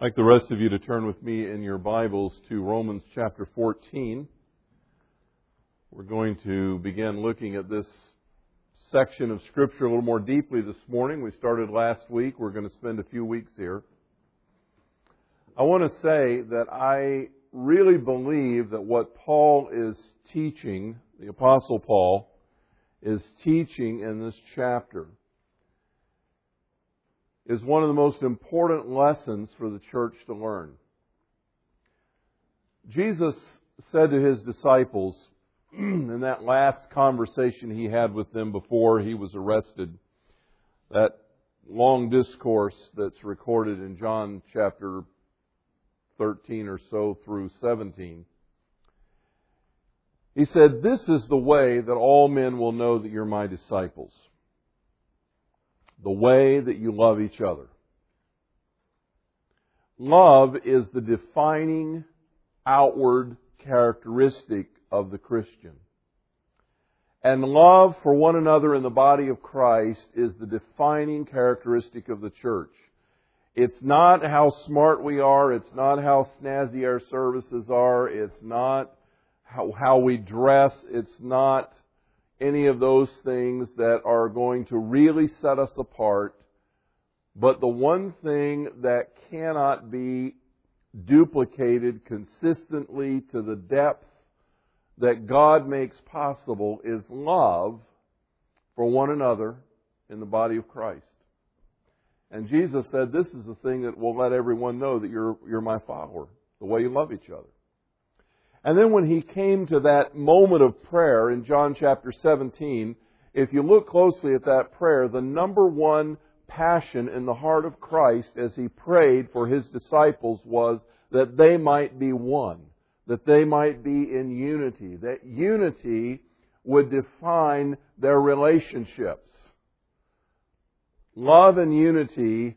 I'd like the rest of you to turn with me in your Bibles to Romans chapter 14. We're going to begin looking at this section of Scripture a little more deeply this morning. We started last week. We're going to spend a few weeks here. I want to say that I really believe that what Paul is teaching, the Apostle Paul, is teaching in this chapter is one of the most important lessons for the church to learn. Jesus said to his disciples in that last conversation he had with them before he was arrested, that long discourse that's recorded in John chapter 13 or so through 17. He said, This is the way that all men will know that you're my disciples the way that you love each other. Love is the defining outward characteristic of the Christian. And love for one another in the body of Christ is the defining characteristic of the church. It's not how smart we are. It's not how snazzy our services are. It's not how, how we dress. It's not any of those things that are going to really set us apart. But the one thing that cannot be duplicated consistently to the depth that God makes possible is love for one another in the body of Christ. And Jesus said, This is the thing that will let everyone know that you're, you're my follower, the way you love each other. And then when he came to that moment of prayer in John chapter 17, if you look closely at that prayer, the number one passion in the heart of Christ as he prayed for his disciples was that they might be one, that they might be in unity, that unity would define their relationships. Love and unity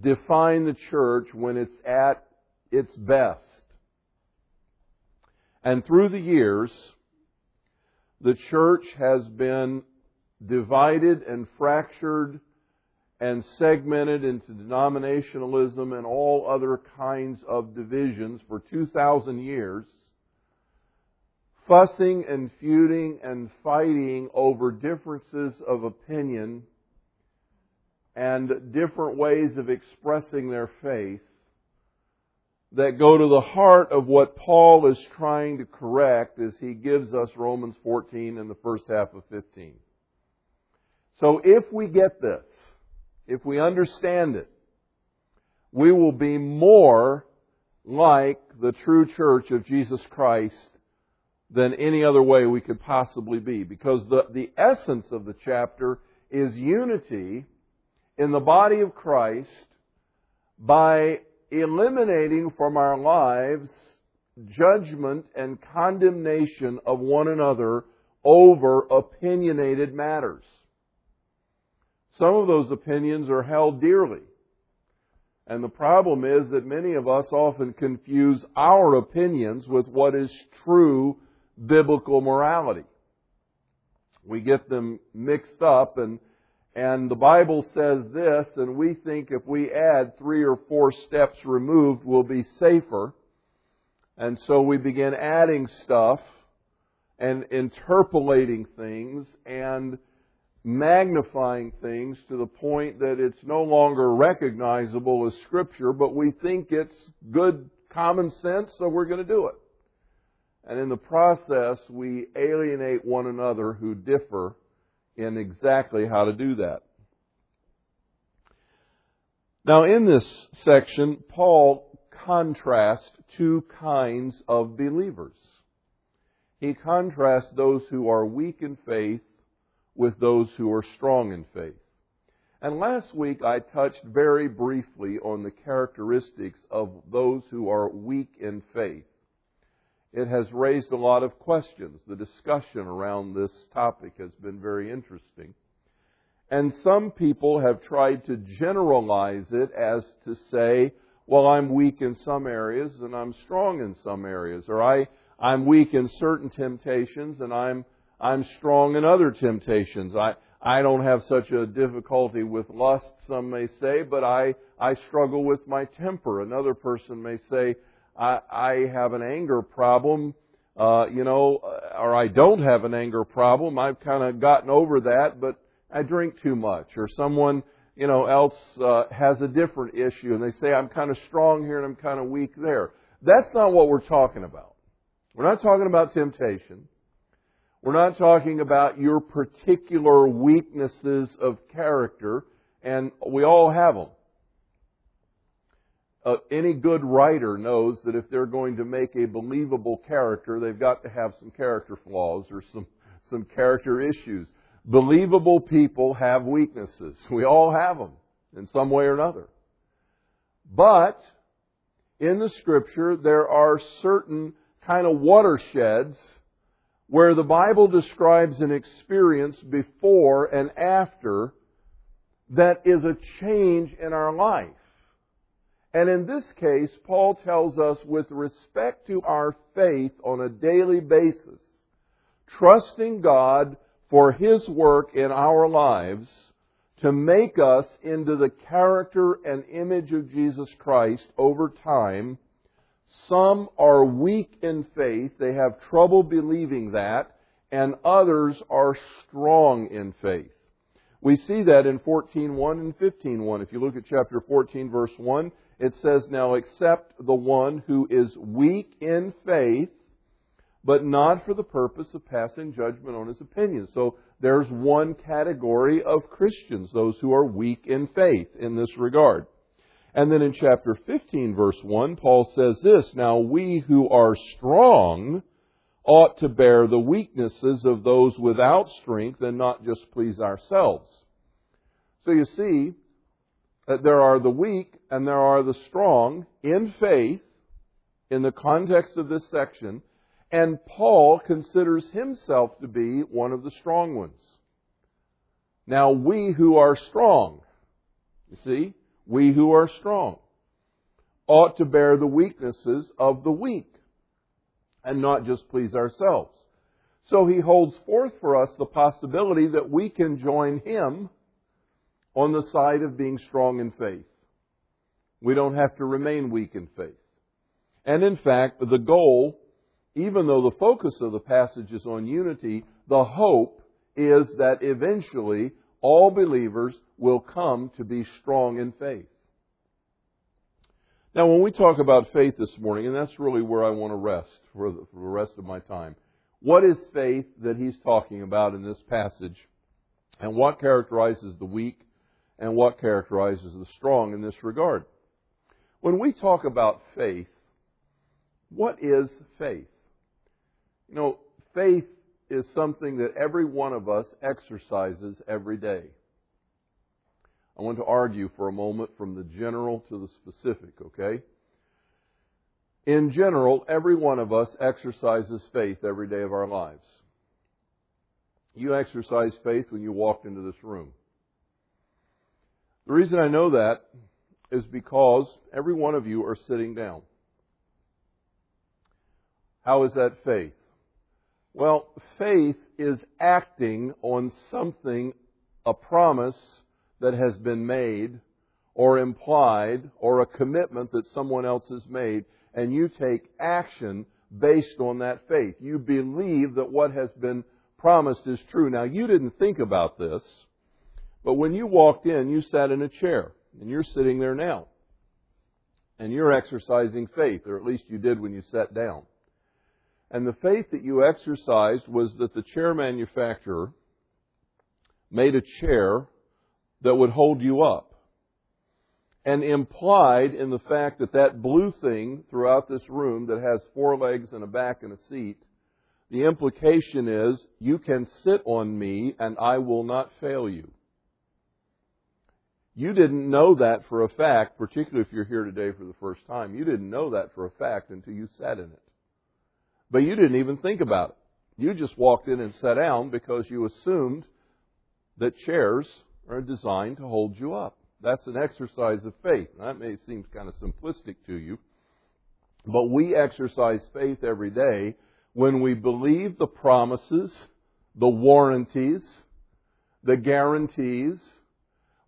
define the church when it's at its best. And through the years, the church has been divided and fractured and segmented into denominationalism and all other kinds of divisions for 2,000 years, fussing and feuding and fighting over differences of opinion and different ways of expressing their faith that go to the heart of what Paul is trying to correct as he gives us Romans 14 and the first half of 15. So if we get this, if we understand it, we will be more like the true church of Jesus Christ than any other way we could possibly be. Because the, the essence of the chapter is unity in the body of Christ by eliminating from our lives judgment and condemnation of one another over opinionated matters. Some of those opinions are held dearly. And the problem is that many of us often confuse our opinions with what is true biblical morality. We get them mixed up and and the Bible says this, and we think if we add three or four steps removed, we'll be safer. And so we begin adding stuff and interpolating things and magnifying things to the point that it's no longer recognizable as Scripture, but we think it's good common sense, so we're going to do it. And in the process, we alienate one another who differ in exactly how to do that. Now, in this section, Paul contrasts two kinds of believers. He contrasts those who are weak in faith with those who are strong in faith. And last week I touched very briefly on the characteristics of those who are weak in faith it has raised a lot of questions. The discussion around this topic has been very interesting. And some people have tried to generalize it as to say, well, I'm weak in some areas and I'm strong in some areas, or I, I'm weak in certain temptations and I'm, I'm strong in other temptations. I, I don't have such a difficulty with lust, some may say, but I, I struggle with my temper. Another person may say, I, I have an anger problem, uh, you know, or I don't have an anger problem. I've kind of gotten over that, but I drink too much. Or someone, you know, else uh, has a different issue and they say, I'm kind of strong here and I'm kind of weak there. That's not what we're talking about. We're not talking about temptation. We're not talking about your particular weaknesses of character, and we all have them. Uh, any good writer knows that if they're going to make a believable character, they've got to have some character flaws or some, some character issues. Believable people have weaknesses. We all have them in some way or another. But in the scripture, there are certain kind of watersheds where the Bible describes an experience before and after that is a change in our life. And in this case, Paul tells us with respect to our faith on a daily basis, trusting God for His work in our lives to make us into the character and image of Jesus Christ over time, some are weak in faith, they have trouble believing that, and others are strong in faith. We see that in 14.1 and 15.1. If you look at chapter 14 verse 1, it says, Now accept the one who is weak in faith, but not for the purpose of passing judgment on his opinions. So there's one category of Christians, those who are weak in faith in this regard. And then in chapter 15, verse 1, Paul says this Now we who are strong ought to bear the weaknesses of those without strength and not just please ourselves. So you see that there are the weak and there are the strong in faith in the context of this section, and Paul considers himself to be one of the strong ones. Now we who are strong, you see, we who are strong, ought to bear the weaknesses of the weak and not just please ourselves. So he holds forth for us the possibility that we can join him on the side of being strong in faith. We don't have to remain weak in faith. And in fact, the goal, even though the focus of the passage is on unity, the hope is that eventually all believers will come to be strong in faith. Now, when we talk about faith this morning, and that's really where I want to rest for the, for the rest of my time, what is faith that he's talking about in this passage? And what characterizes the weak and what characterizes the strong in this regard? When we talk about faith, what is faith? You know, faith is something that every one of us exercises every day. I want to argue for a moment from the general to the specific, okay? In general, every one of us exercises faith every day of our lives. You exercise faith when you walked into this room. The reason I know that is because every one of you are sitting down. How is that faith? Well, faith is acting on something, a promise that has been made or implied or a commitment that someone else has made, and you take action based on that faith. You believe that what has been promised is true. Now, you didn't think about this, but when you walked in, you sat in a chair, and you're sitting there now. And you're exercising faith, or at least you did when you sat down. And the faith that you exercised was that the chair manufacturer made a chair that would hold you up. And implied in the fact that that blue thing throughout this room that has four legs and a back and a seat, the implication is you can sit on me and I will not fail you. You didn't know that for a fact, particularly if you're here today for the first time. You didn't know that for a fact until you sat in it. But you didn't even think about it. You just walked in and sat down because you assumed that chairs are designed to hold you up. That's an exercise of faith. That may seem kind of simplistic to you, but we exercise faith every day when we believe the promises, the warranties, the guarantees.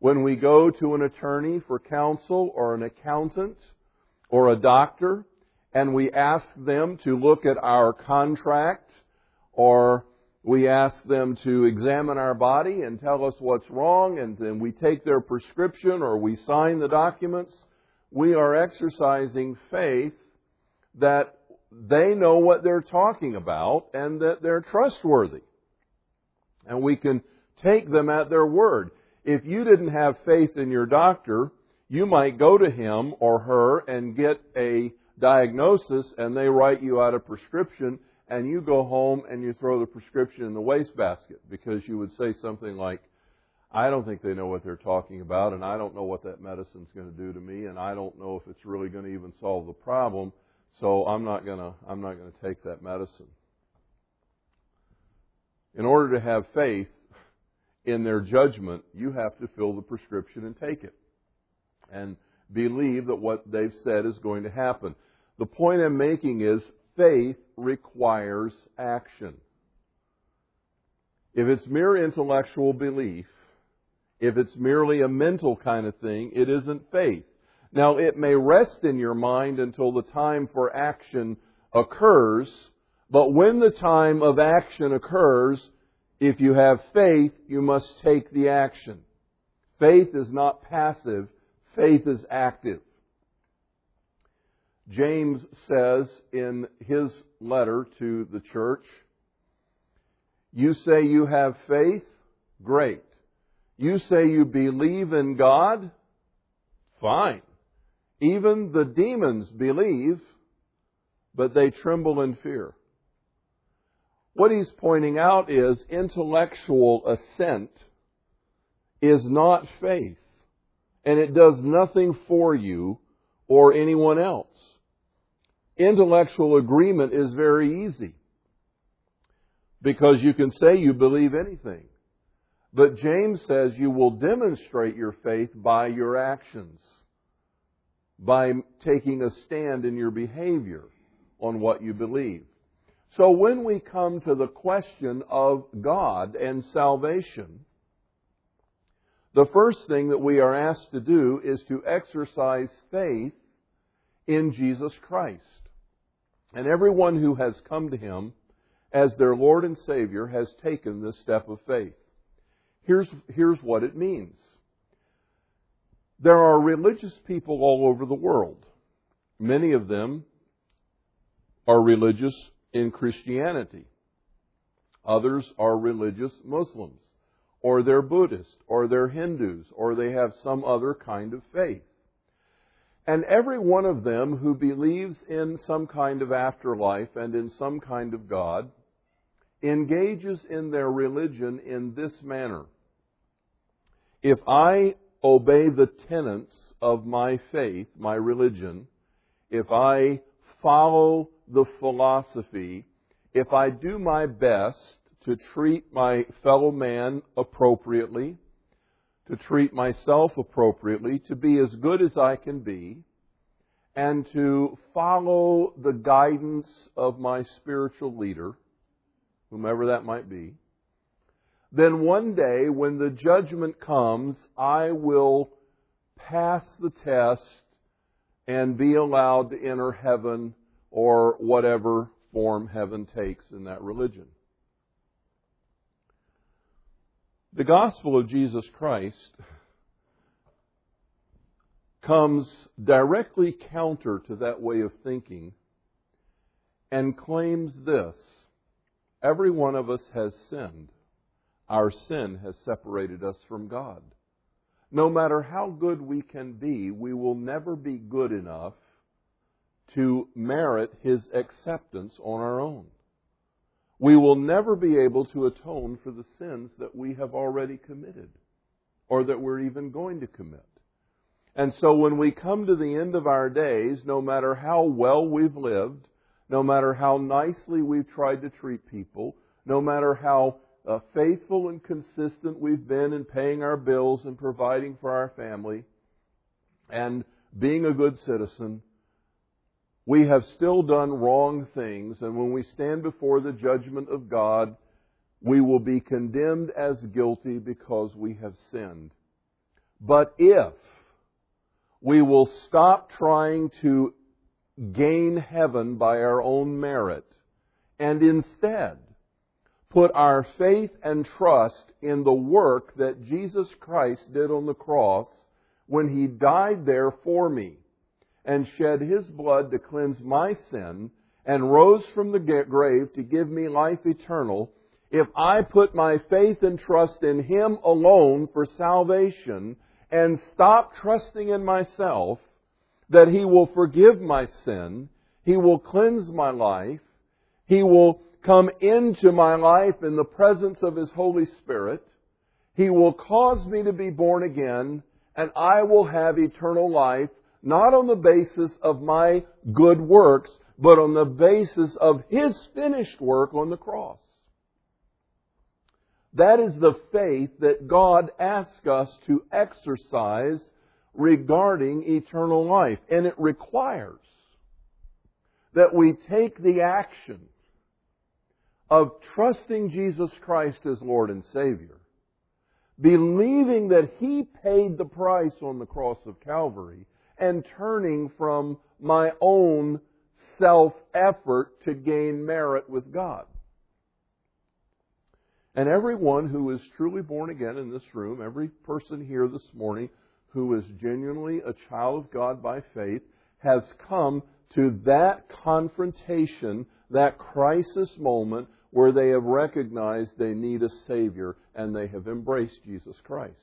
When we go to an attorney for counsel or an accountant or a doctor and we ask them to look at our contract or we ask them to examine our body and tell us what's wrong and then we take their prescription or we sign the documents, we are exercising faith that they know what they're talking about and that they're trustworthy. And we can take them at their word. If you didn't have faith in your doctor, you might go to him or her and get a diagnosis and they write you out a prescription and you go home and you throw the prescription in the wastebasket because you would say something like, I don't think they know what they're talking about and I don't know what that medicine's going to do to me and I don't know if it's really going to even solve the problem, so I'm not going to I'm not going to take that medicine. In order to have faith, in their judgment, you have to fill the prescription and take it. And believe that what they've said is going to happen. The point I'm making is faith requires action. If it's mere intellectual belief, if it's merely a mental kind of thing, it isn't faith. Now, it may rest in your mind until the time for action occurs, but when the time of action occurs, if you have faith, you must take the action. Faith is not passive, faith is active. James says in his letter to the church, You say you have faith? Great. You say you believe in God? Fine. Even the demons believe, but they tremble in fear. What he's pointing out is intellectual assent is not faith, and it does nothing for you or anyone else. Intellectual agreement is very easy because you can say you believe anything. But James says you will demonstrate your faith by your actions, by taking a stand in your behavior on what you believe. So when we come to the question of God and salvation, the first thing that we are asked to do is to exercise faith in Jesus Christ. And everyone who has come to Him as their Lord and Savior has taken this step of faith. Here's, here's what it means. There are religious people all over the world. Many of them are religious in Christianity. Others are religious Muslims, or they're Buddhist, or they're Hindus, or they have some other kind of faith. And every one of them who believes in some kind of afterlife and in some kind of God engages in their religion in this manner. If I obey the tenets of my faith, my religion, if I follow the philosophy, if I do my best to treat my fellow man appropriately, to treat myself appropriately, to be as good as I can be, and to follow the guidance of my spiritual leader, whomever that might be, then one day when the judgment comes, I will pass the test and be allowed to enter heaven or whatever form heaven takes in that religion. The gospel of Jesus Christ comes directly counter to that way of thinking and claims this every one of us has sinned. Our sin has separated us from God. No matter how good we can be, we will never be good enough to merit His acceptance on our own. We will never be able to atone for the sins that we have already committed or that we're even going to commit. And so when we come to the end of our days, no matter how well we've lived, no matter how nicely we've tried to treat people, no matter how uh, faithful and consistent we've been in paying our bills and providing for our family and being a good citizen, we have still done wrong things, and when we stand before the judgment of God, we will be condemned as guilty because we have sinned. But if we will stop trying to gain heaven by our own merit and instead put our faith and trust in the work that Jesus Christ did on the cross when He died there for me and shed His blood to cleanse my sin and rose from the grave to give me life eternal, if I put my faith and trust in Him alone for salvation and stop trusting in myself that He will forgive my sin, He will cleanse my life, He will come into my life in the presence of His Holy Spirit, He will cause me to be born again, and I will have eternal life, not on the basis of my good works, but on the basis of His finished work on the cross. That is the faith that God asks us to exercise regarding eternal life. And it requires that we take the action of trusting Jesus Christ as Lord and Savior, believing that He paid the price on the cross of Calvary, and turning from my own self effort to gain merit with God. And everyone who is truly born again in this room, every person here this morning who is genuinely a child of God by faith, has come to that confrontation, that crisis moment where they have recognized they need a Savior and they have embraced Jesus Christ.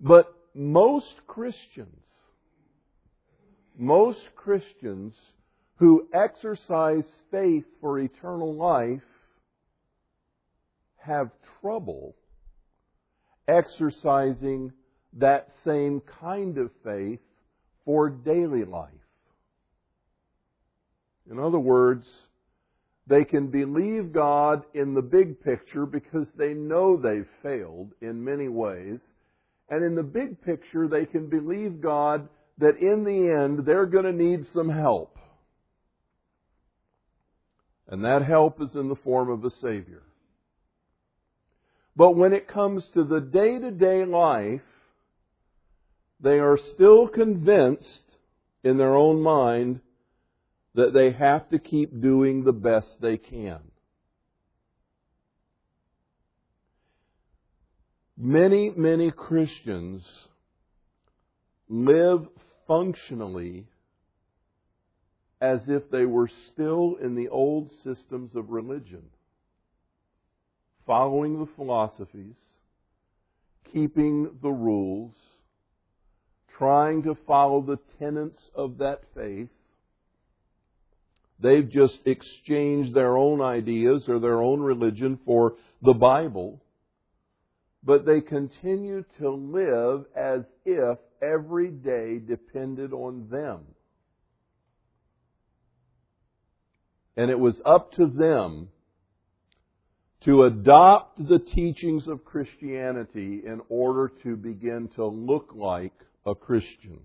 But most Christians, most Christians who exercise faith for eternal life have trouble exercising that same kind of faith for daily life. In other words, they can believe God in the big picture because they know they've failed in many ways. And in the big picture, they can believe God that in the end they're going to need some help. And that help is in the form of a Savior. But when it comes to the day to day life, they are still convinced in their own mind that they have to keep doing the best they can. Many, many Christians live functionally as if they were still in the old systems of religion following the philosophies, keeping the rules, trying to follow the tenets of that faith. They've just exchanged their own ideas or their own religion for the Bible, but they continue to live as if every day depended on them. And it was up to them to adopt the teachings of Christianity in order to begin to look like a Christian.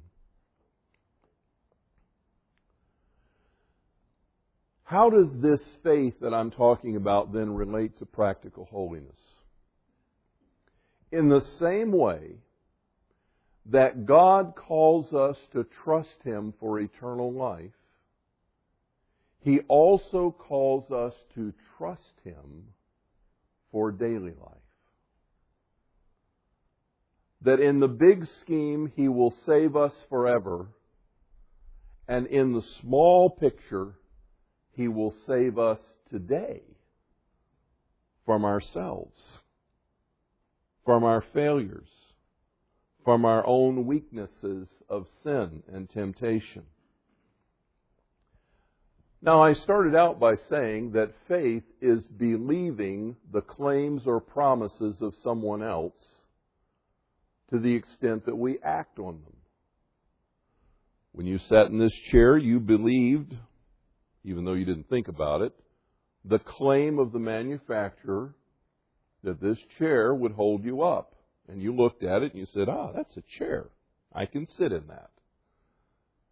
How does this faith that I'm talking about then relate to practical holiness? In the same way that God calls us to trust Him for eternal life, He also calls us to trust Him for daily life. That in the big scheme, He will save us forever, and in the small picture, He will save us today from ourselves, from our failures, from our own weaknesses of sin and temptation. Now, I started out by saying that faith is believing the claims or promises of someone else to the extent that we act on them. When you sat in this chair, you believed, even though you didn't think about it, the claim of the manufacturer that this chair would hold you up. And you looked at it and you said, ah, that's a chair. I can sit in that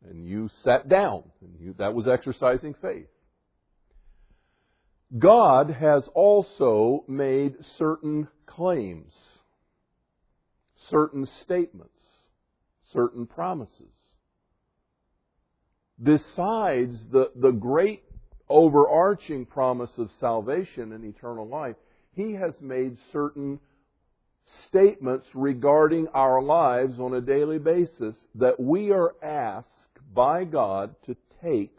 and you sat down. And you, that was exercising faith. God has also made certain claims, certain statements, certain promises. Besides the, the great overarching promise of salvation and eternal life, He has made certain statements regarding our lives on a daily basis that we are asked by God to take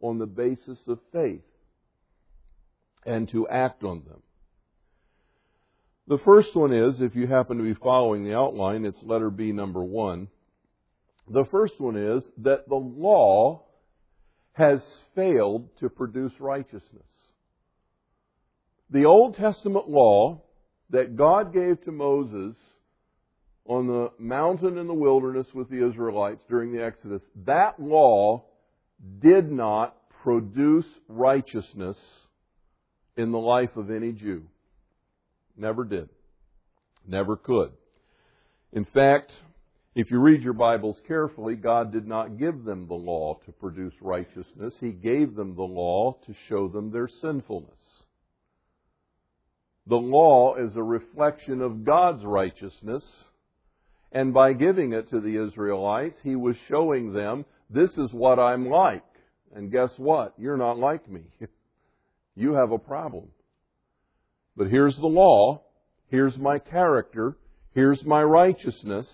on the basis of faith and to act on them. The first one is, if you happen to be following the outline, it's letter B number one. The first one is that the law has failed to produce righteousness. The Old Testament law that God gave to Moses on the mountain in the wilderness with the Israelites during the Exodus, that law did not produce righteousness in the life of any Jew. Never did. Never could. In fact, if you read your Bibles carefully, God did not give them the law to produce righteousness. He gave them the law to show them their sinfulness. The law is a reflection of God's righteousness, and by giving it to the Israelites, He was showing them, this is what I'm like. And guess what? You're not like me. you have a problem. But here's the law. Here's my character. Here's my righteousness.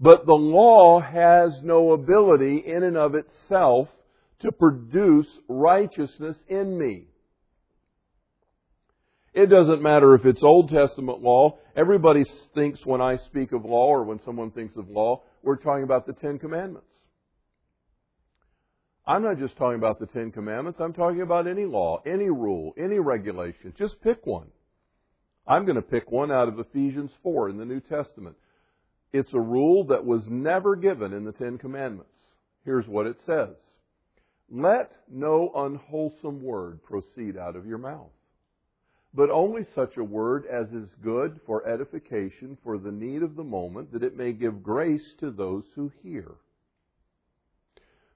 But the law has no ability in and of itself to produce righteousness in me. It doesn't matter if it's Old Testament law. Everybody thinks when I speak of law or when someone thinks of law, we're talking about the Ten Commandments. I'm not just talking about the Ten Commandments. I'm talking about any law, any rule, any regulation. Just pick one. I'm going to pick one out of Ephesians 4 in the New Testament. It's a rule that was never given in the Ten Commandments. Here's what it says Let no unwholesome word proceed out of your mouth but only such a word as is good for edification, for the need of the moment, that it may give grace to those who hear.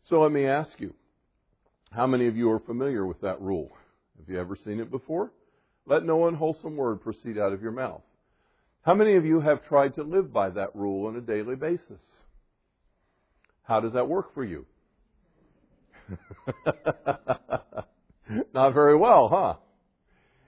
So let me ask you, how many of you are familiar with that rule? Have you ever seen it before? Let no unwholesome word proceed out of your mouth. How many of you have tried to live by that rule on a daily basis? How does that work for you? Not very well, huh?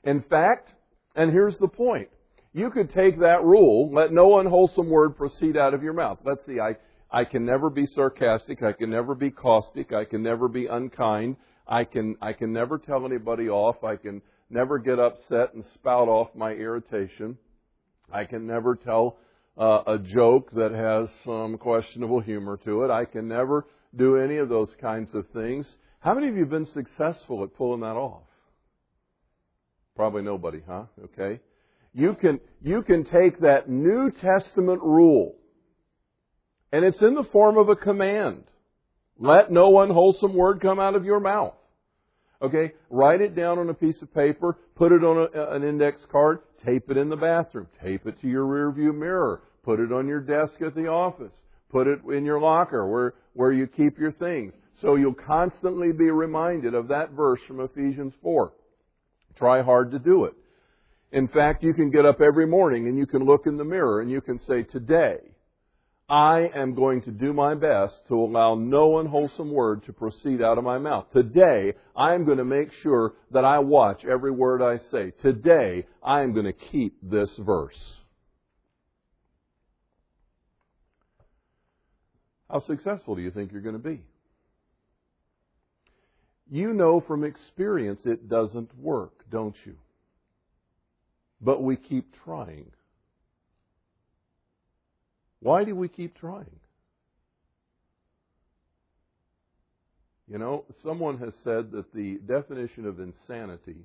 In fact, and here's the point. You could take that rule, let no unwholesome word proceed out of your mouth. Let's see, I, I can never be sarcastic, I can never be caustic, I can never be unkind, I can, I can never tell anybody off, I can never get upset and spout off my irritation, I can never tell uh, a joke that has some questionable humor to it, I can never do any of those kinds of things. How many of you have been successful at pulling that off? Probably nobody, huh? Okay. You can, you can take that New Testament rule, and it's in the form of a command. Let no unwholesome word come out of your mouth. Okay? Write it down on a piece of paper, put it on a, an index card, tape it in the bathroom, tape it to your rearview mirror, put it on your desk at the office, put it in your locker where, where you keep your things. So you'll constantly be reminded of that verse from Ephesians 4. Try hard to do it. In fact, you can get up every morning and you can look in the mirror and you can say, Today, I am going to do my best to allow no unwholesome word to proceed out of my mouth. Today, I am going to make sure that I watch every word I say. Today, I am going to keep this verse. How successful do you think you're going to be? You know from experience it doesn't work, don't you? But we keep trying. Why do we keep trying? You know, someone has said that the definition of insanity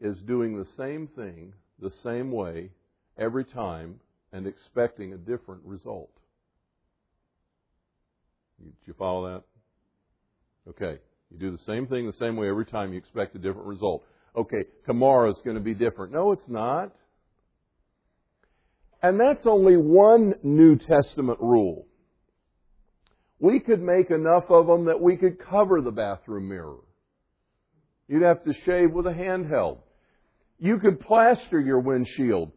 is doing the same thing the same way every time and expecting a different result. Did you follow that? Okay. You do the same thing the same way every time, you expect a different result. Okay, tomorrow is going to be different. No, it's not. And that's only one New Testament rule. We could make enough of them that we could cover the bathroom mirror. You'd have to shave with a handheld. You could plaster your windshield.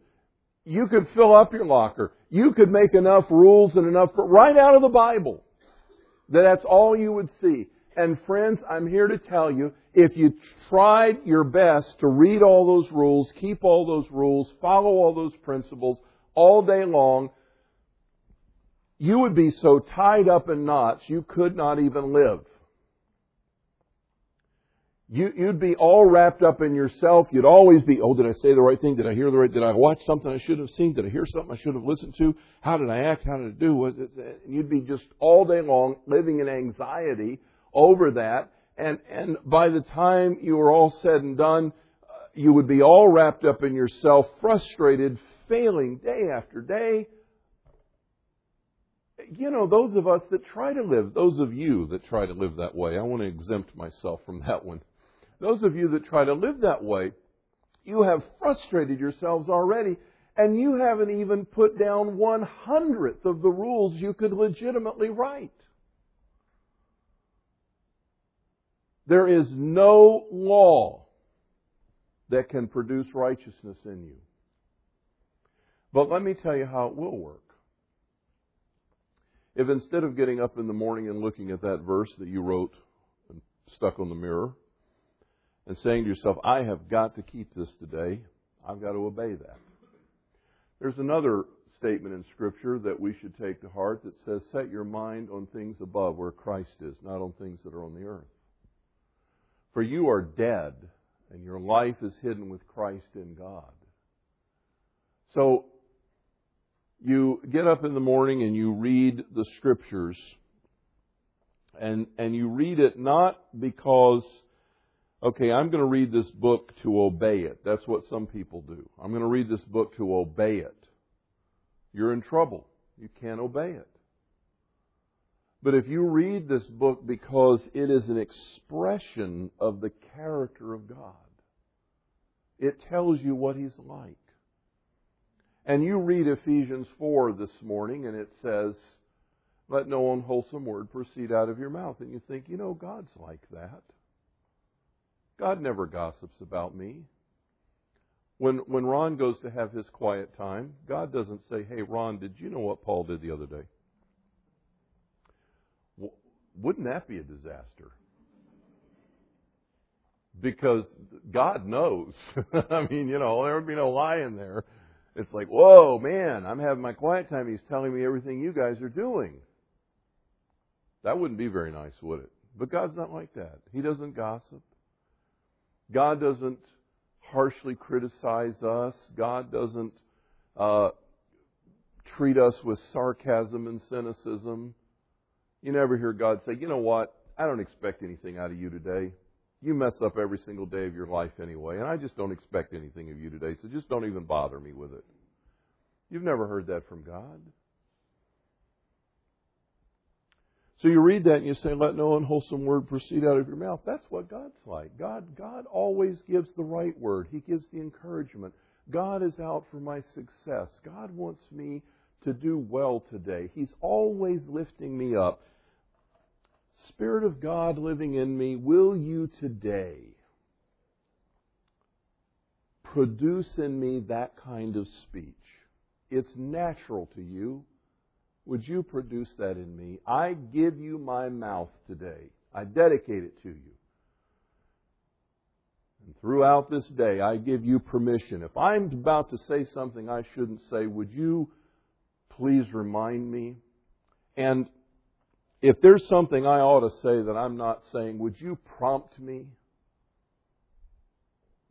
You could fill up your locker. You could make enough rules and enough right out of the Bible that that's all you would see. And friends, I'm here to tell you, if you tried your best to read all those rules, keep all those rules, follow all those principles all day long, you would be so tied up in knots you could not even live. You, would be all wrapped up in yourself. You'd always be, oh, did I say the right thing? Did I hear the right? Did I watch something I should have seen? Did I hear something I should have listened to? How did I act? How did I do? Was it? You'd be just all day long living in anxiety over that. And, and by the time you were all said and done, uh, you would be all wrapped up in yourself, frustrated, failing day after day. You know, those of us that try to live, those of you that try to live that way, I want to exempt myself from that one. Those of you that try to live that way, you have frustrated yourselves already, and you haven't even put down one hundredth of the rules you could legitimately write. There is no law that can produce righteousness in you. But let me tell you how it will work. If instead of getting up in the morning and looking at that verse that you wrote and stuck on the mirror, and saying to yourself, I have got to keep this today. I've got to obey that. There's another statement in Scripture that we should take to heart that says, Set your mind on things above where Christ is, not on things that are on the earth. For you are dead, and your life is hidden with Christ in God. So, you get up in the morning and you read the Scriptures, and, and you read it not because okay, I'm going to read this book to obey it. That's what some people do. I'm going to read this book to obey it. You're in trouble. You can't obey it. But if you read this book because it is an expression of the character of God, it tells you what He's like. And you read Ephesians 4 this morning and it says, let no unwholesome word proceed out of your mouth. And you think, you know, God's like that. God never gossips about me. When, when Ron goes to have his quiet time, God doesn't say, Hey, Ron, did you know what Paul did the other day? Wouldn't that be a disaster? Because God knows. I mean, you know, there would be no lie in there. It's like, whoa, man, I'm having my quiet time. He's telling me everything you guys are doing. That wouldn't be very nice, would it? But God's not like that. He doesn't gossip. God doesn't harshly criticize us. God doesn't uh, treat us with sarcasm and cynicism. You never hear God say, you know what? I don't expect anything out of you today. You mess up every single day of your life anyway, and I just don't expect anything of you today, so just don't even bother me with it. You've never heard that from God. So you read that and you say, let no unwholesome word proceed out of your mouth. That's what God's like. God, God always gives the right word. He gives the encouragement. God is out for my success. God wants me to do well today. He's always lifting me up. Spirit of God living in me, will you today produce in me that kind of speech? It's natural to you. Would you produce that in me? I give you my mouth today. I dedicate it to you. And throughout this day, I give you permission. If I'm about to say something I shouldn't say, would you please remind me? And if there's something I ought to say that I'm not saying, would you prompt me?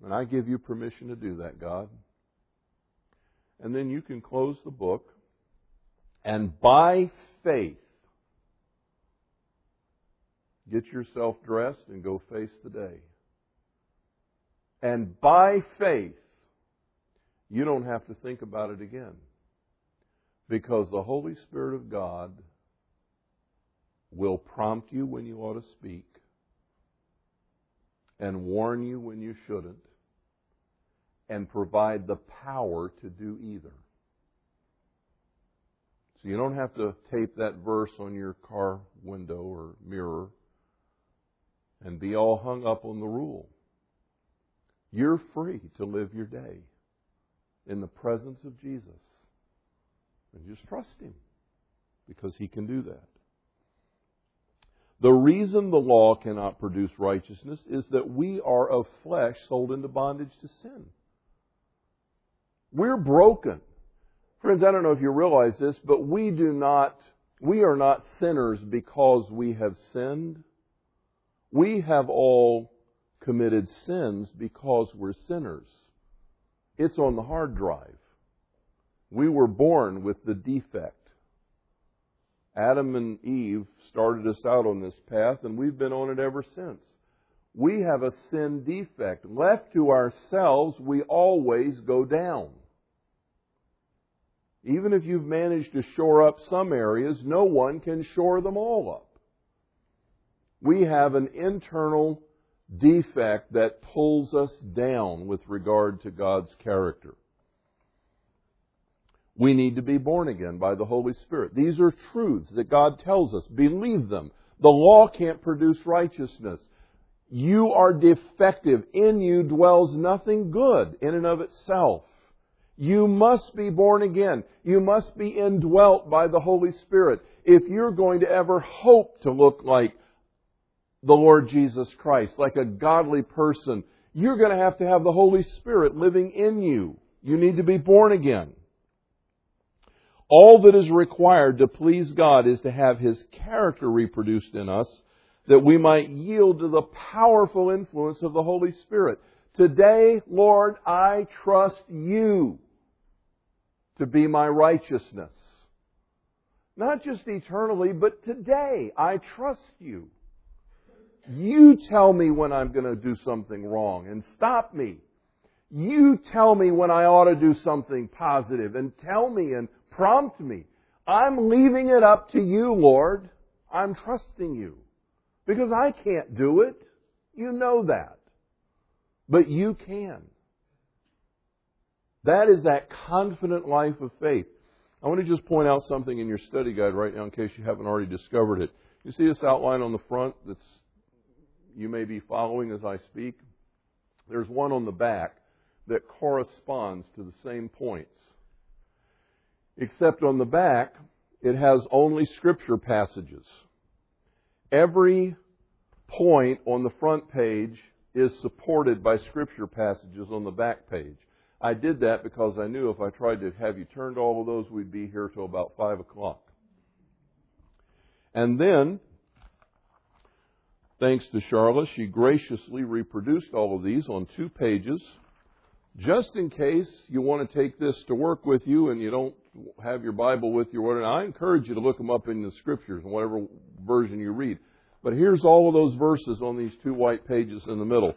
And I give you permission to do that, God. And then you can close the book and by faith, get yourself dressed and go face the day. And by faith, you don't have to think about it again. Because the Holy Spirit of God will prompt you when you ought to speak and warn you when you shouldn't and provide the power to do either. So you don't have to tape that verse on your car window or mirror and be all hung up on the rule. You're free to live your day in the presence of Jesus. And just trust Him because He can do that. The reason the law cannot produce righteousness is that we are of flesh sold into bondage to sin. We're broken. Friends, I don't know if you realize this, but we do not, we are not sinners because we have sinned. We have all committed sins because we're sinners. It's on the hard drive. We were born with the defect. Adam and Eve started us out on this path, and we've been on it ever since. We have a sin defect. Left to ourselves, we always go down. Even if you've managed to shore up some areas, no one can shore them all up. We have an internal defect that pulls us down with regard to God's character. We need to be born again by the Holy Spirit. These are truths that God tells us. Believe them. The law can't produce righteousness. You are defective. In you dwells nothing good in and of itself. You must be born again. You must be indwelt by the Holy Spirit if you're going to ever hope to look like the Lord Jesus Christ, like a godly person. You're going to have to have the Holy Spirit living in you. You need to be born again. All that is required to please God is to have His character reproduced in us that we might yield to the powerful influence of the Holy Spirit. Today, Lord, I trust you to be my righteousness. Not just eternally, but today, I trust you. You tell me when I'm going to do something wrong and stop me. You tell me when I ought to do something positive and tell me and Prompt me. I'm leaving it up to you, Lord. I'm trusting you. Because I can't do it. You know that. But you can. That is that confident life of faith. I want to just point out something in your study guide right now in case you haven't already discovered it. You see this outline on the front that's you may be following as I speak? There's one on the back that corresponds to the same points except on the back, it has only scripture passages. Every point on the front page is supported by scripture passages on the back page. I did that because I knew if I tried to have you turned all of those, we'd be here till about 5 o'clock. And then, thanks to Charlotte, she graciously reproduced all of these on two pages just in case you want to take this to work with you and you don't have your Bible with you, whatever, I encourage you to look them up in the Scriptures, in whatever version you read. But here's all of those verses on these two white pages in the middle.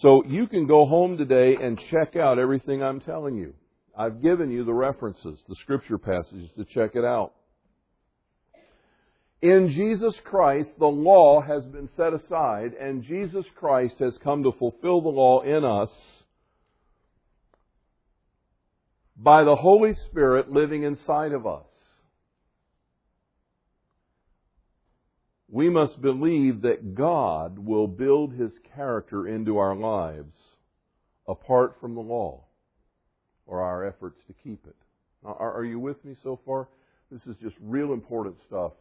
So you can go home today and check out everything I'm telling you. I've given you the references, the Scripture passages to check it out. In Jesus Christ, the law has been set aside, and Jesus Christ has come to fulfill the law in us by the Holy Spirit living inside of us. We must believe that God will build His character into our lives apart from the law or our efforts to keep it. Are you with me so far? This is just real important stuff.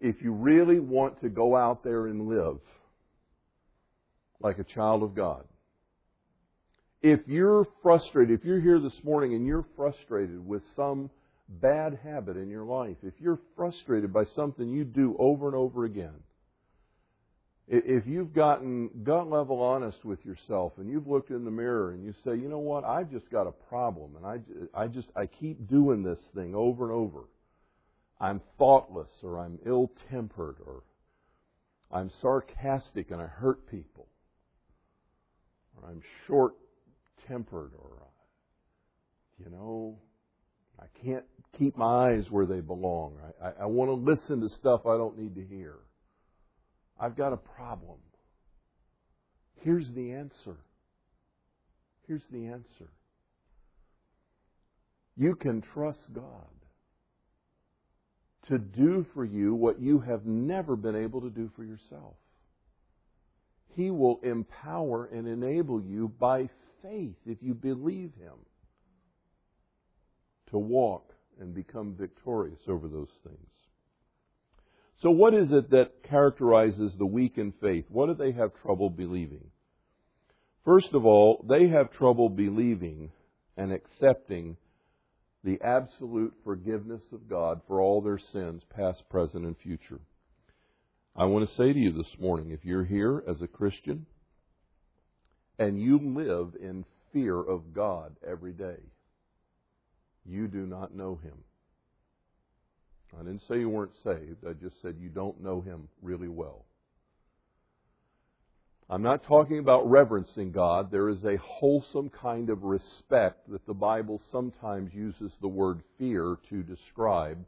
If you really want to go out there and live like a child of God, if you're frustrated, if you're here this morning and you're frustrated with some bad habit in your life, if you're frustrated by something you do over and over again, if you've gotten gut level honest with yourself and you've looked in the mirror and you say, you know what, I've just got a problem and I, I just, I keep doing this thing over and over. I'm thoughtless or I'm ill tempered or I'm sarcastic and I hurt people. Or I'm short tempered or, you know, I can't keep my eyes where they belong. I, I, I want to listen to stuff I don't need to hear. I've got a problem. Here's the answer. Here's the answer. You can trust God to do for you what you have never been able to do for yourself. He will empower and enable you by faith, if you believe Him, to walk and become victorious over those things. So, what is it that characterizes the weak in faith? What do they have trouble believing? First of all, they have trouble believing and accepting the absolute forgiveness of God for all their sins, past, present, and future. I want to say to you this morning if you're here as a Christian and you live in fear of God every day, you do not know Him. I didn't say you weren't saved, I just said you don't know Him really well. I'm not talking about reverencing God. There is a wholesome kind of respect that the Bible sometimes uses the word fear to describe,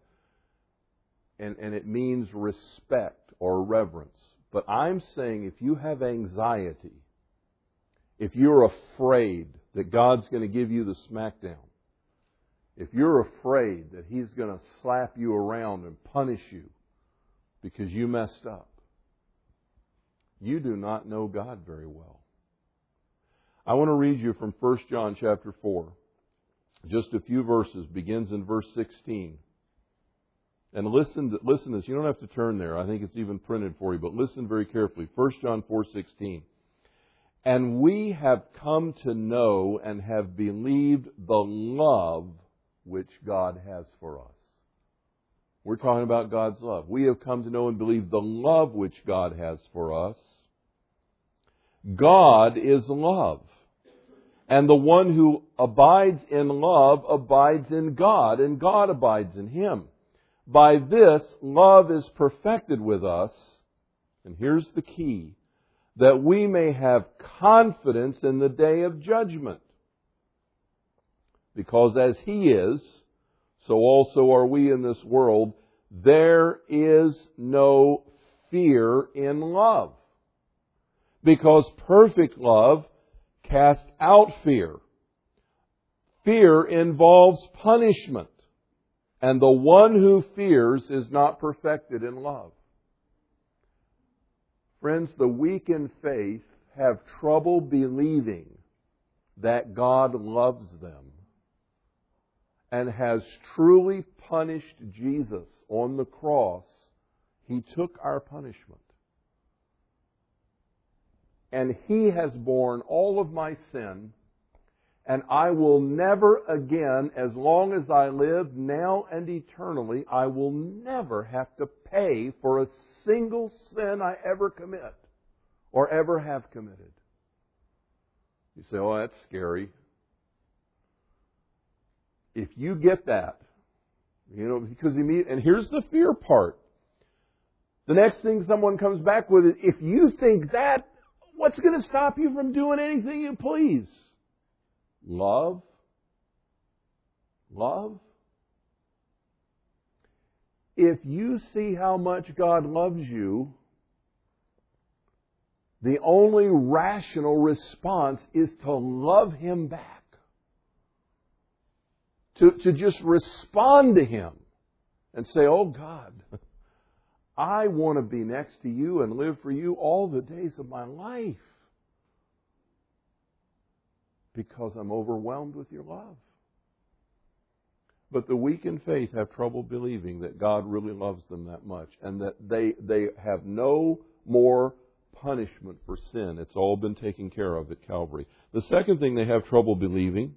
and, and it means respect or reverence. But I'm saying if you have anxiety, if you're afraid that God's going to give you the smackdown, if you're afraid that He's going to slap you around and punish you because you messed up, you do not know God very well. I want to read you from 1 John chapter 4. Just a few verses, begins in verse 16. And listen, to, listen to this. You don't have to turn there. I think it's even printed for you, but listen very carefully. 1 John 4:16. And we have come to know and have believed the love which God has for us. We're talking about God's love. We have come to know and believe the love which God has for us. God is love. And the one who abides in love abides in God, and God abides in him. By this, love is perfected with us, and here's the key, that we may have confidence in the day of judgment. Because as He is, so also are we in this world. There is no fear in love. Because perfect love casts out fear. Fear involves punishment. And the one who fears is not perfected in love. Friends, the weak in faith have trouble believing that God loves them and has truly punished Jesus on the cross, He took our punishment. And He has borne all of my sin, and I will never again, as long as I live, now and eternally, I will never have to pay for a single sin I ever commit or ever have committed. You say, oh, that's scary if you get that, you know, because immediately, and here's the fear part. The next thing someone comes back with is, if you think that, what's going to stop you from doing anything you please? Love. Love. If you see how much God loves you, the only rational response is to love Him back to, to just respond to Him and say, Oh God, I want to be next to you and live for you all the days of my life because I'm overwhelmed with your love. But the weak in faith have trouble believing that God really loves them that much and that they, they have no more punishment for sin. It's all been taken care of at Calvary. The second thing they have trouble believing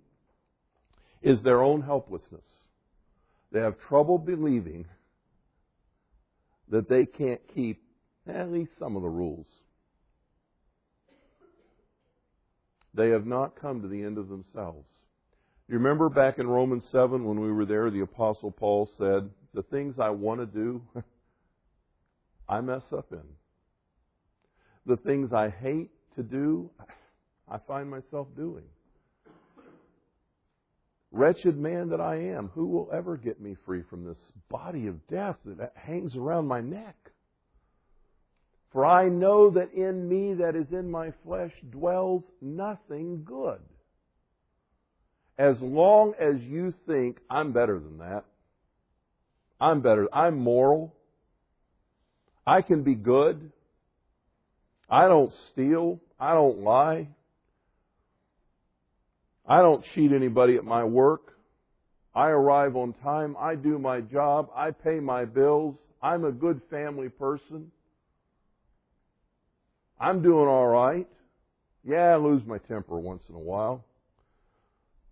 is their own helplessness. They have trouble believing that they can't keep at least some of the rules. They have not come to the end of themselves. You remember back in Romans 7 when we were there, the Apostle Paul said, The things I want to do, I mess up in. The things I hate to do, I find myself doing. Wretched man that I am, who will ever get me free from this body of death that hangs around my neck? For I know that in me that is in my flesh dwells nothing good. As long as you think I'm better than that, I'm better, I'm moral, I can be good, I don't steal, I don't lie, I don't cheat anybody at my work. I arrive on time. I do my job. I pay my bills. I'm a good family person. I'm doing all right. Yeah, I lose my temper once in a while.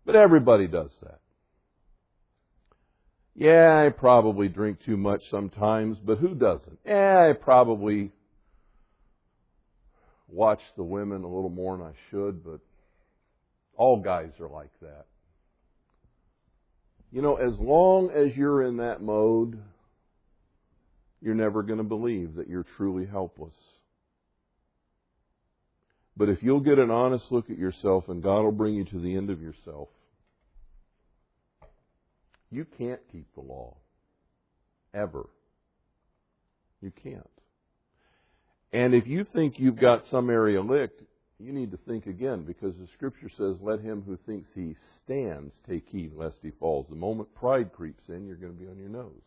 But everybody does that. Yeah, I probably drink too much sometimes, but who doesn't? Yeah, I probably watch the women a little more than I should, but all guys are like that. You know, as long as you're in that mode, you're never going to believe that you're truly helpless. But if you'll get an honest look at yourself and God will bring you to the end of yourself, you can't keep the law. Ever. You can't. And if you think you've got some area licked, you need to think again because the scripture says, let him who thinks he stands take heed lest he falls. The moment pride creeps in, you're going to be on your nose.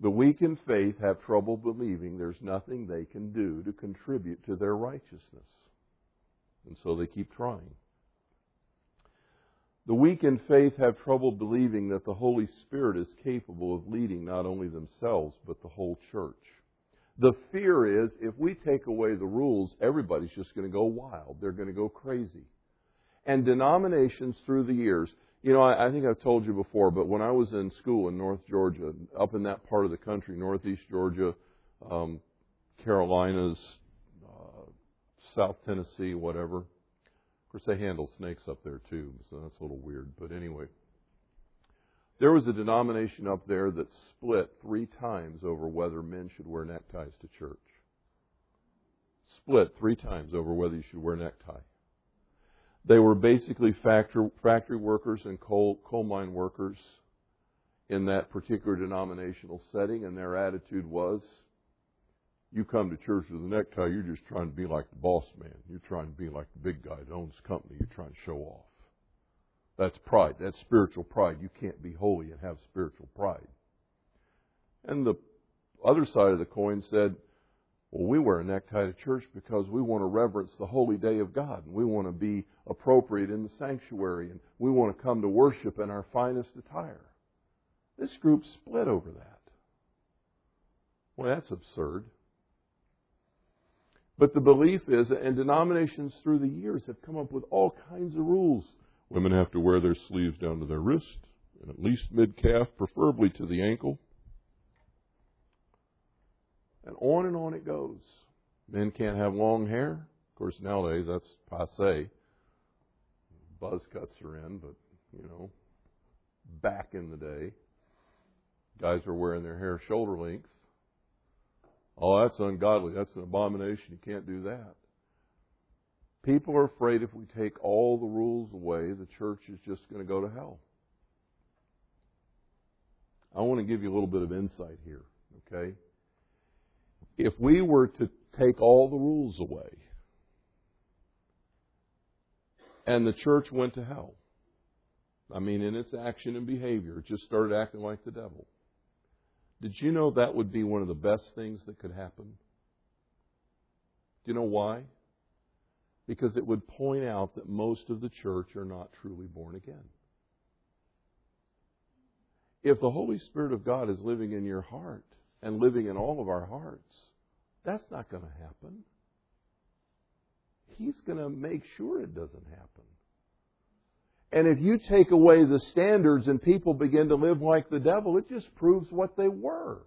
The weak in faith have trouble believing there's nothing they can do to contribute to their righteousness. And so they keep trying. The weak in faith have trouble believing that the Holy Spirit is capable of leading not only themselves, but the whole church. The fear is if we take away the rules, everybody's just going to go wild. They're going to go crazy. And denominations through the years, you know, I, I think I've told you before, but when I was in school in North Georgia, up in that part of the country, Northeast Georgia, um, Carolinas, uh, South Tennessee, whatever, Of course, they handle snakes up there too, so that's a little weird. But anyway, there was a denomination up there that split three times over whether men should wear neckties to church. Split three times over whether you should wear a necktie. They were basically factory, factory workers and coal, coal mine workers in that particular denominational setting, and their attitude was you come to church with a necktie, you're just trying to be like the boss man. You're trying to be like the big guy that owns the company. You're trying to show off. That's pride. That's spiritual pride. You can't be holy and have spiritual pride. And the other side of the coin said, well, we wear a necktie to church because we want to reverence the holy day of God and we want to be appropriate in the sanctuary and we want to come to worship in our finest attire. This group split over that. Well, that's absurd. But the belief is, and denominations through the years have come up with all kinds of rules. Women have to wear their sleeves down to their wrist, and at least mid calf, preferably to the ankle. And on and on it goes. Men can't have long hair. Of course, nowadays that's passe. Buzz cuts are in, but, you know, back in the day, guys were wearing their hair shoulder length. Oh, that's ungodly. That's an abomination. You can't do that. People are afraid if we take all the rules away, the church is just going to go to hell. I want to give you a little bit of insight here, okay? If we were to take all the rules away and the church went to hell, I mean, in its action and behavior, it just started acting like the devil. Did you know that would be one of the best things that could happen? Do you know why? Because it would point out that most of the church are not truly born again. If the Holy Spirit of God is living in your heart and living in all of our hearts, that's not going to happen. He's going to make sure it doesn't happen. And if you take away the standards and people begin to live like the devil, it just proves what they were.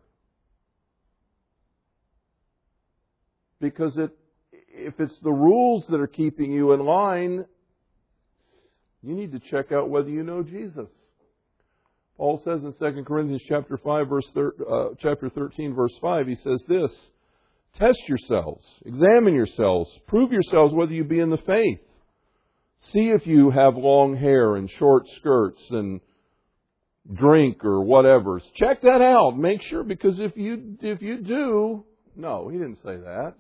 Because it, if it's the rules that are keeping you in line, you need to check out whether you know Jesus. Paul says in 2 Corinthians chapter 5 verse thir- uh, chapter 13 verse 5 he says this test yourselves examine yourselves prove yourselves whether you be in the faith See if you have long hair and short skirts and drink or whatever. Check that out. Make sure because if you if you do, no, he didn't say that.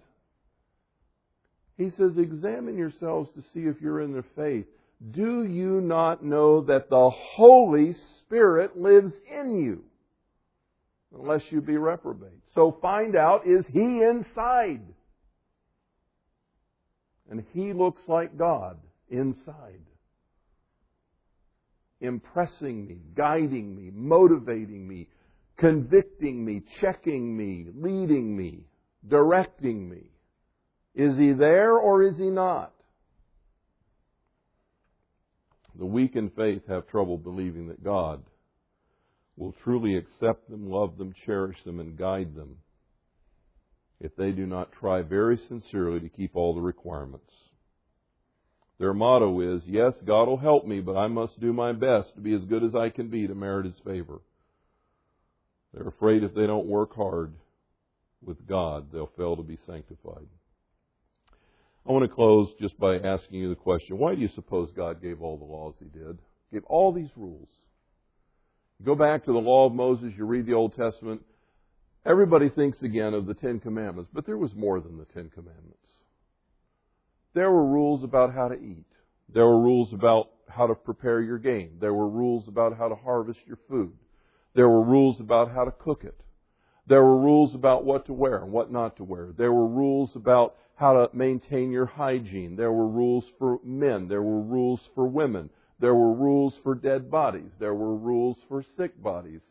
He says, examine yourselves to see if you're in the faith. Do you not know that the Holy Spirit lives in you? Unless you be reprobate. So find out, is He inside? And He looks like God inside. Impressing me, guiding me, motivating me, convicting me, checking me, leading me, directing me. Is He there or is He not? The weak in faith have trouble believing that God will truly accept them, love them, cherish them, and guide them if they do not try very sincerely to keep all the requirements. Their motto is, Yes, God will help me, but I must do my best to be as good as I can be to merit His favor. They're afraid if they don't work hard with God, they'll fail to be sanctified. I want to close just by asking you the question why do you suppose God gave all the laws He did? Gave all these rules. Go back to the law of Moses, you read the Old Testament, everybody thinks again of the Ten Commandments, but there was more than the Ten Commandments. There were rules about how to eat. There were rules about how to prepare your game. There were rules about how to harvest your food. There were rules about how to cook it. There were rules about what to wear and what not to wear. There were rules about how to maintain your hygiene. There were rules for men. There were rules for women. There were rules for dead bodies. There were rules for sick bodies.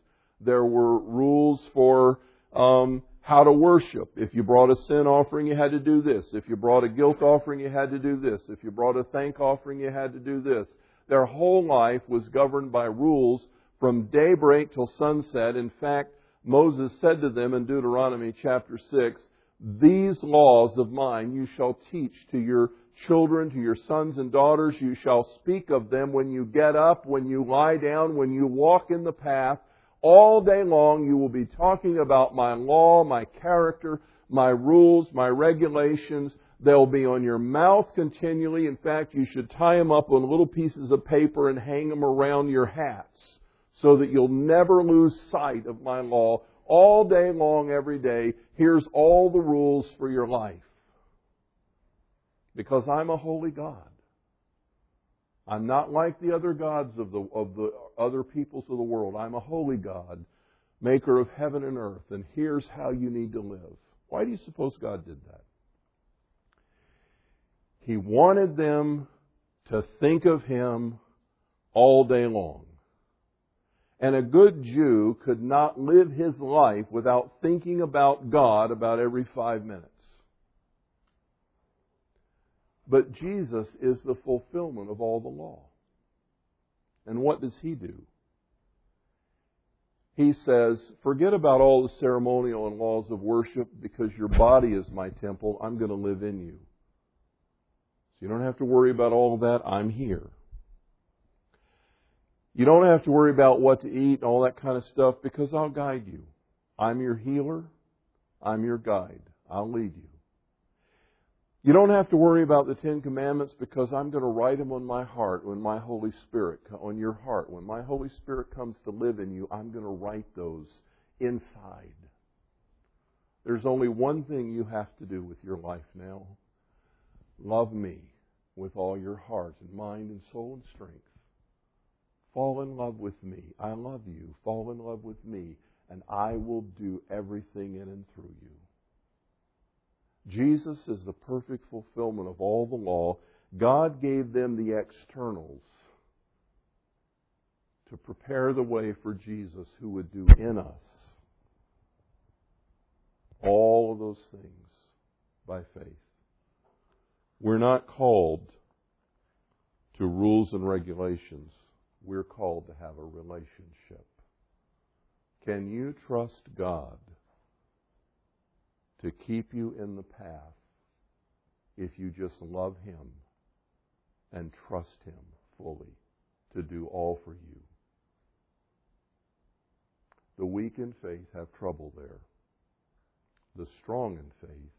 There were rules for um, how to worship. If you brought a sin offering, you had to do this. If you brought a guilt offering, you had to do this. If you brought a thank offering, you had to do this. Their whole life was governed by rules from daybreak till sunset. In fact, Moses said to them in Deuteronomy chapter 6, These laws of mine you shall teach to your children, to your sons and daughters. You shall speak of them when you get up, when you lie down, when you walk in the path. All day long you will be talking about my law, my character, my rules, my regulations. They'll be on your mouth continually. In fact, you should tie them up on little pieces of paper and hang them around your hats so that you'll never lose sight of my law all day long, every day. Here's all the rules for your life because I'm a holy God. I'm not like the other gods of the, of the other peoples of the world. I'm a holy God, maker of heaven and earth, and here's how you need to live. Why do you suppose God did that? He wanted them to think of Him all day long. And a good Jew could not live his life without thinking about God about every five minutes. But Jesus is the fulfillment of all the law. And what does he do? He says, forget about all the ceremonial and laws of worship because your body is my temple. I'm going to live in you. So you don't have to worry about all of that. I'm here. You don't have to worry about what to eat and all that kind of stuff because I'll guide you. I'm your healer. I'm your guide. I'll lead you. You don't have to worry about the Ten Commandments because I'm going to write them on my heart when my Holy Spirit, on your heart. When my Holy Spirit comes to live in you, I'm going to write those inside. There's only one thing you have to do with your life now. Love me with all your heart and mind and soul and strength. Fall in love with me. I love you. Fall in love with me, and I will do everything in and through you. Jesus is the perfect fulfillment of all the law. God gave them the externals to prepare the way for Jesus who would do in us all of those things by faith. We're not called to rules and regulations. We're called to have a relationship. Can you trust God to keep you in the path if you just love Him and trust Him fully to do all for you. The weak in faith have trouble there. The strong in faith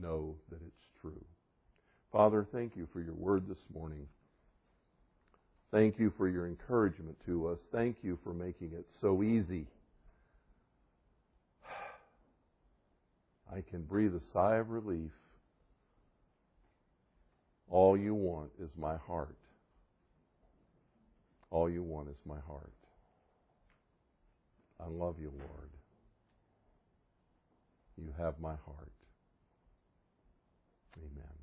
know that it's true. Father, thank you for your word this morning. Thank you for your encouragement to us. Thank you for making it so easy I can breathe a sigh of relief. All you want is my heart. All you want is my heart. I love you, Lord. You have my heart. Amen.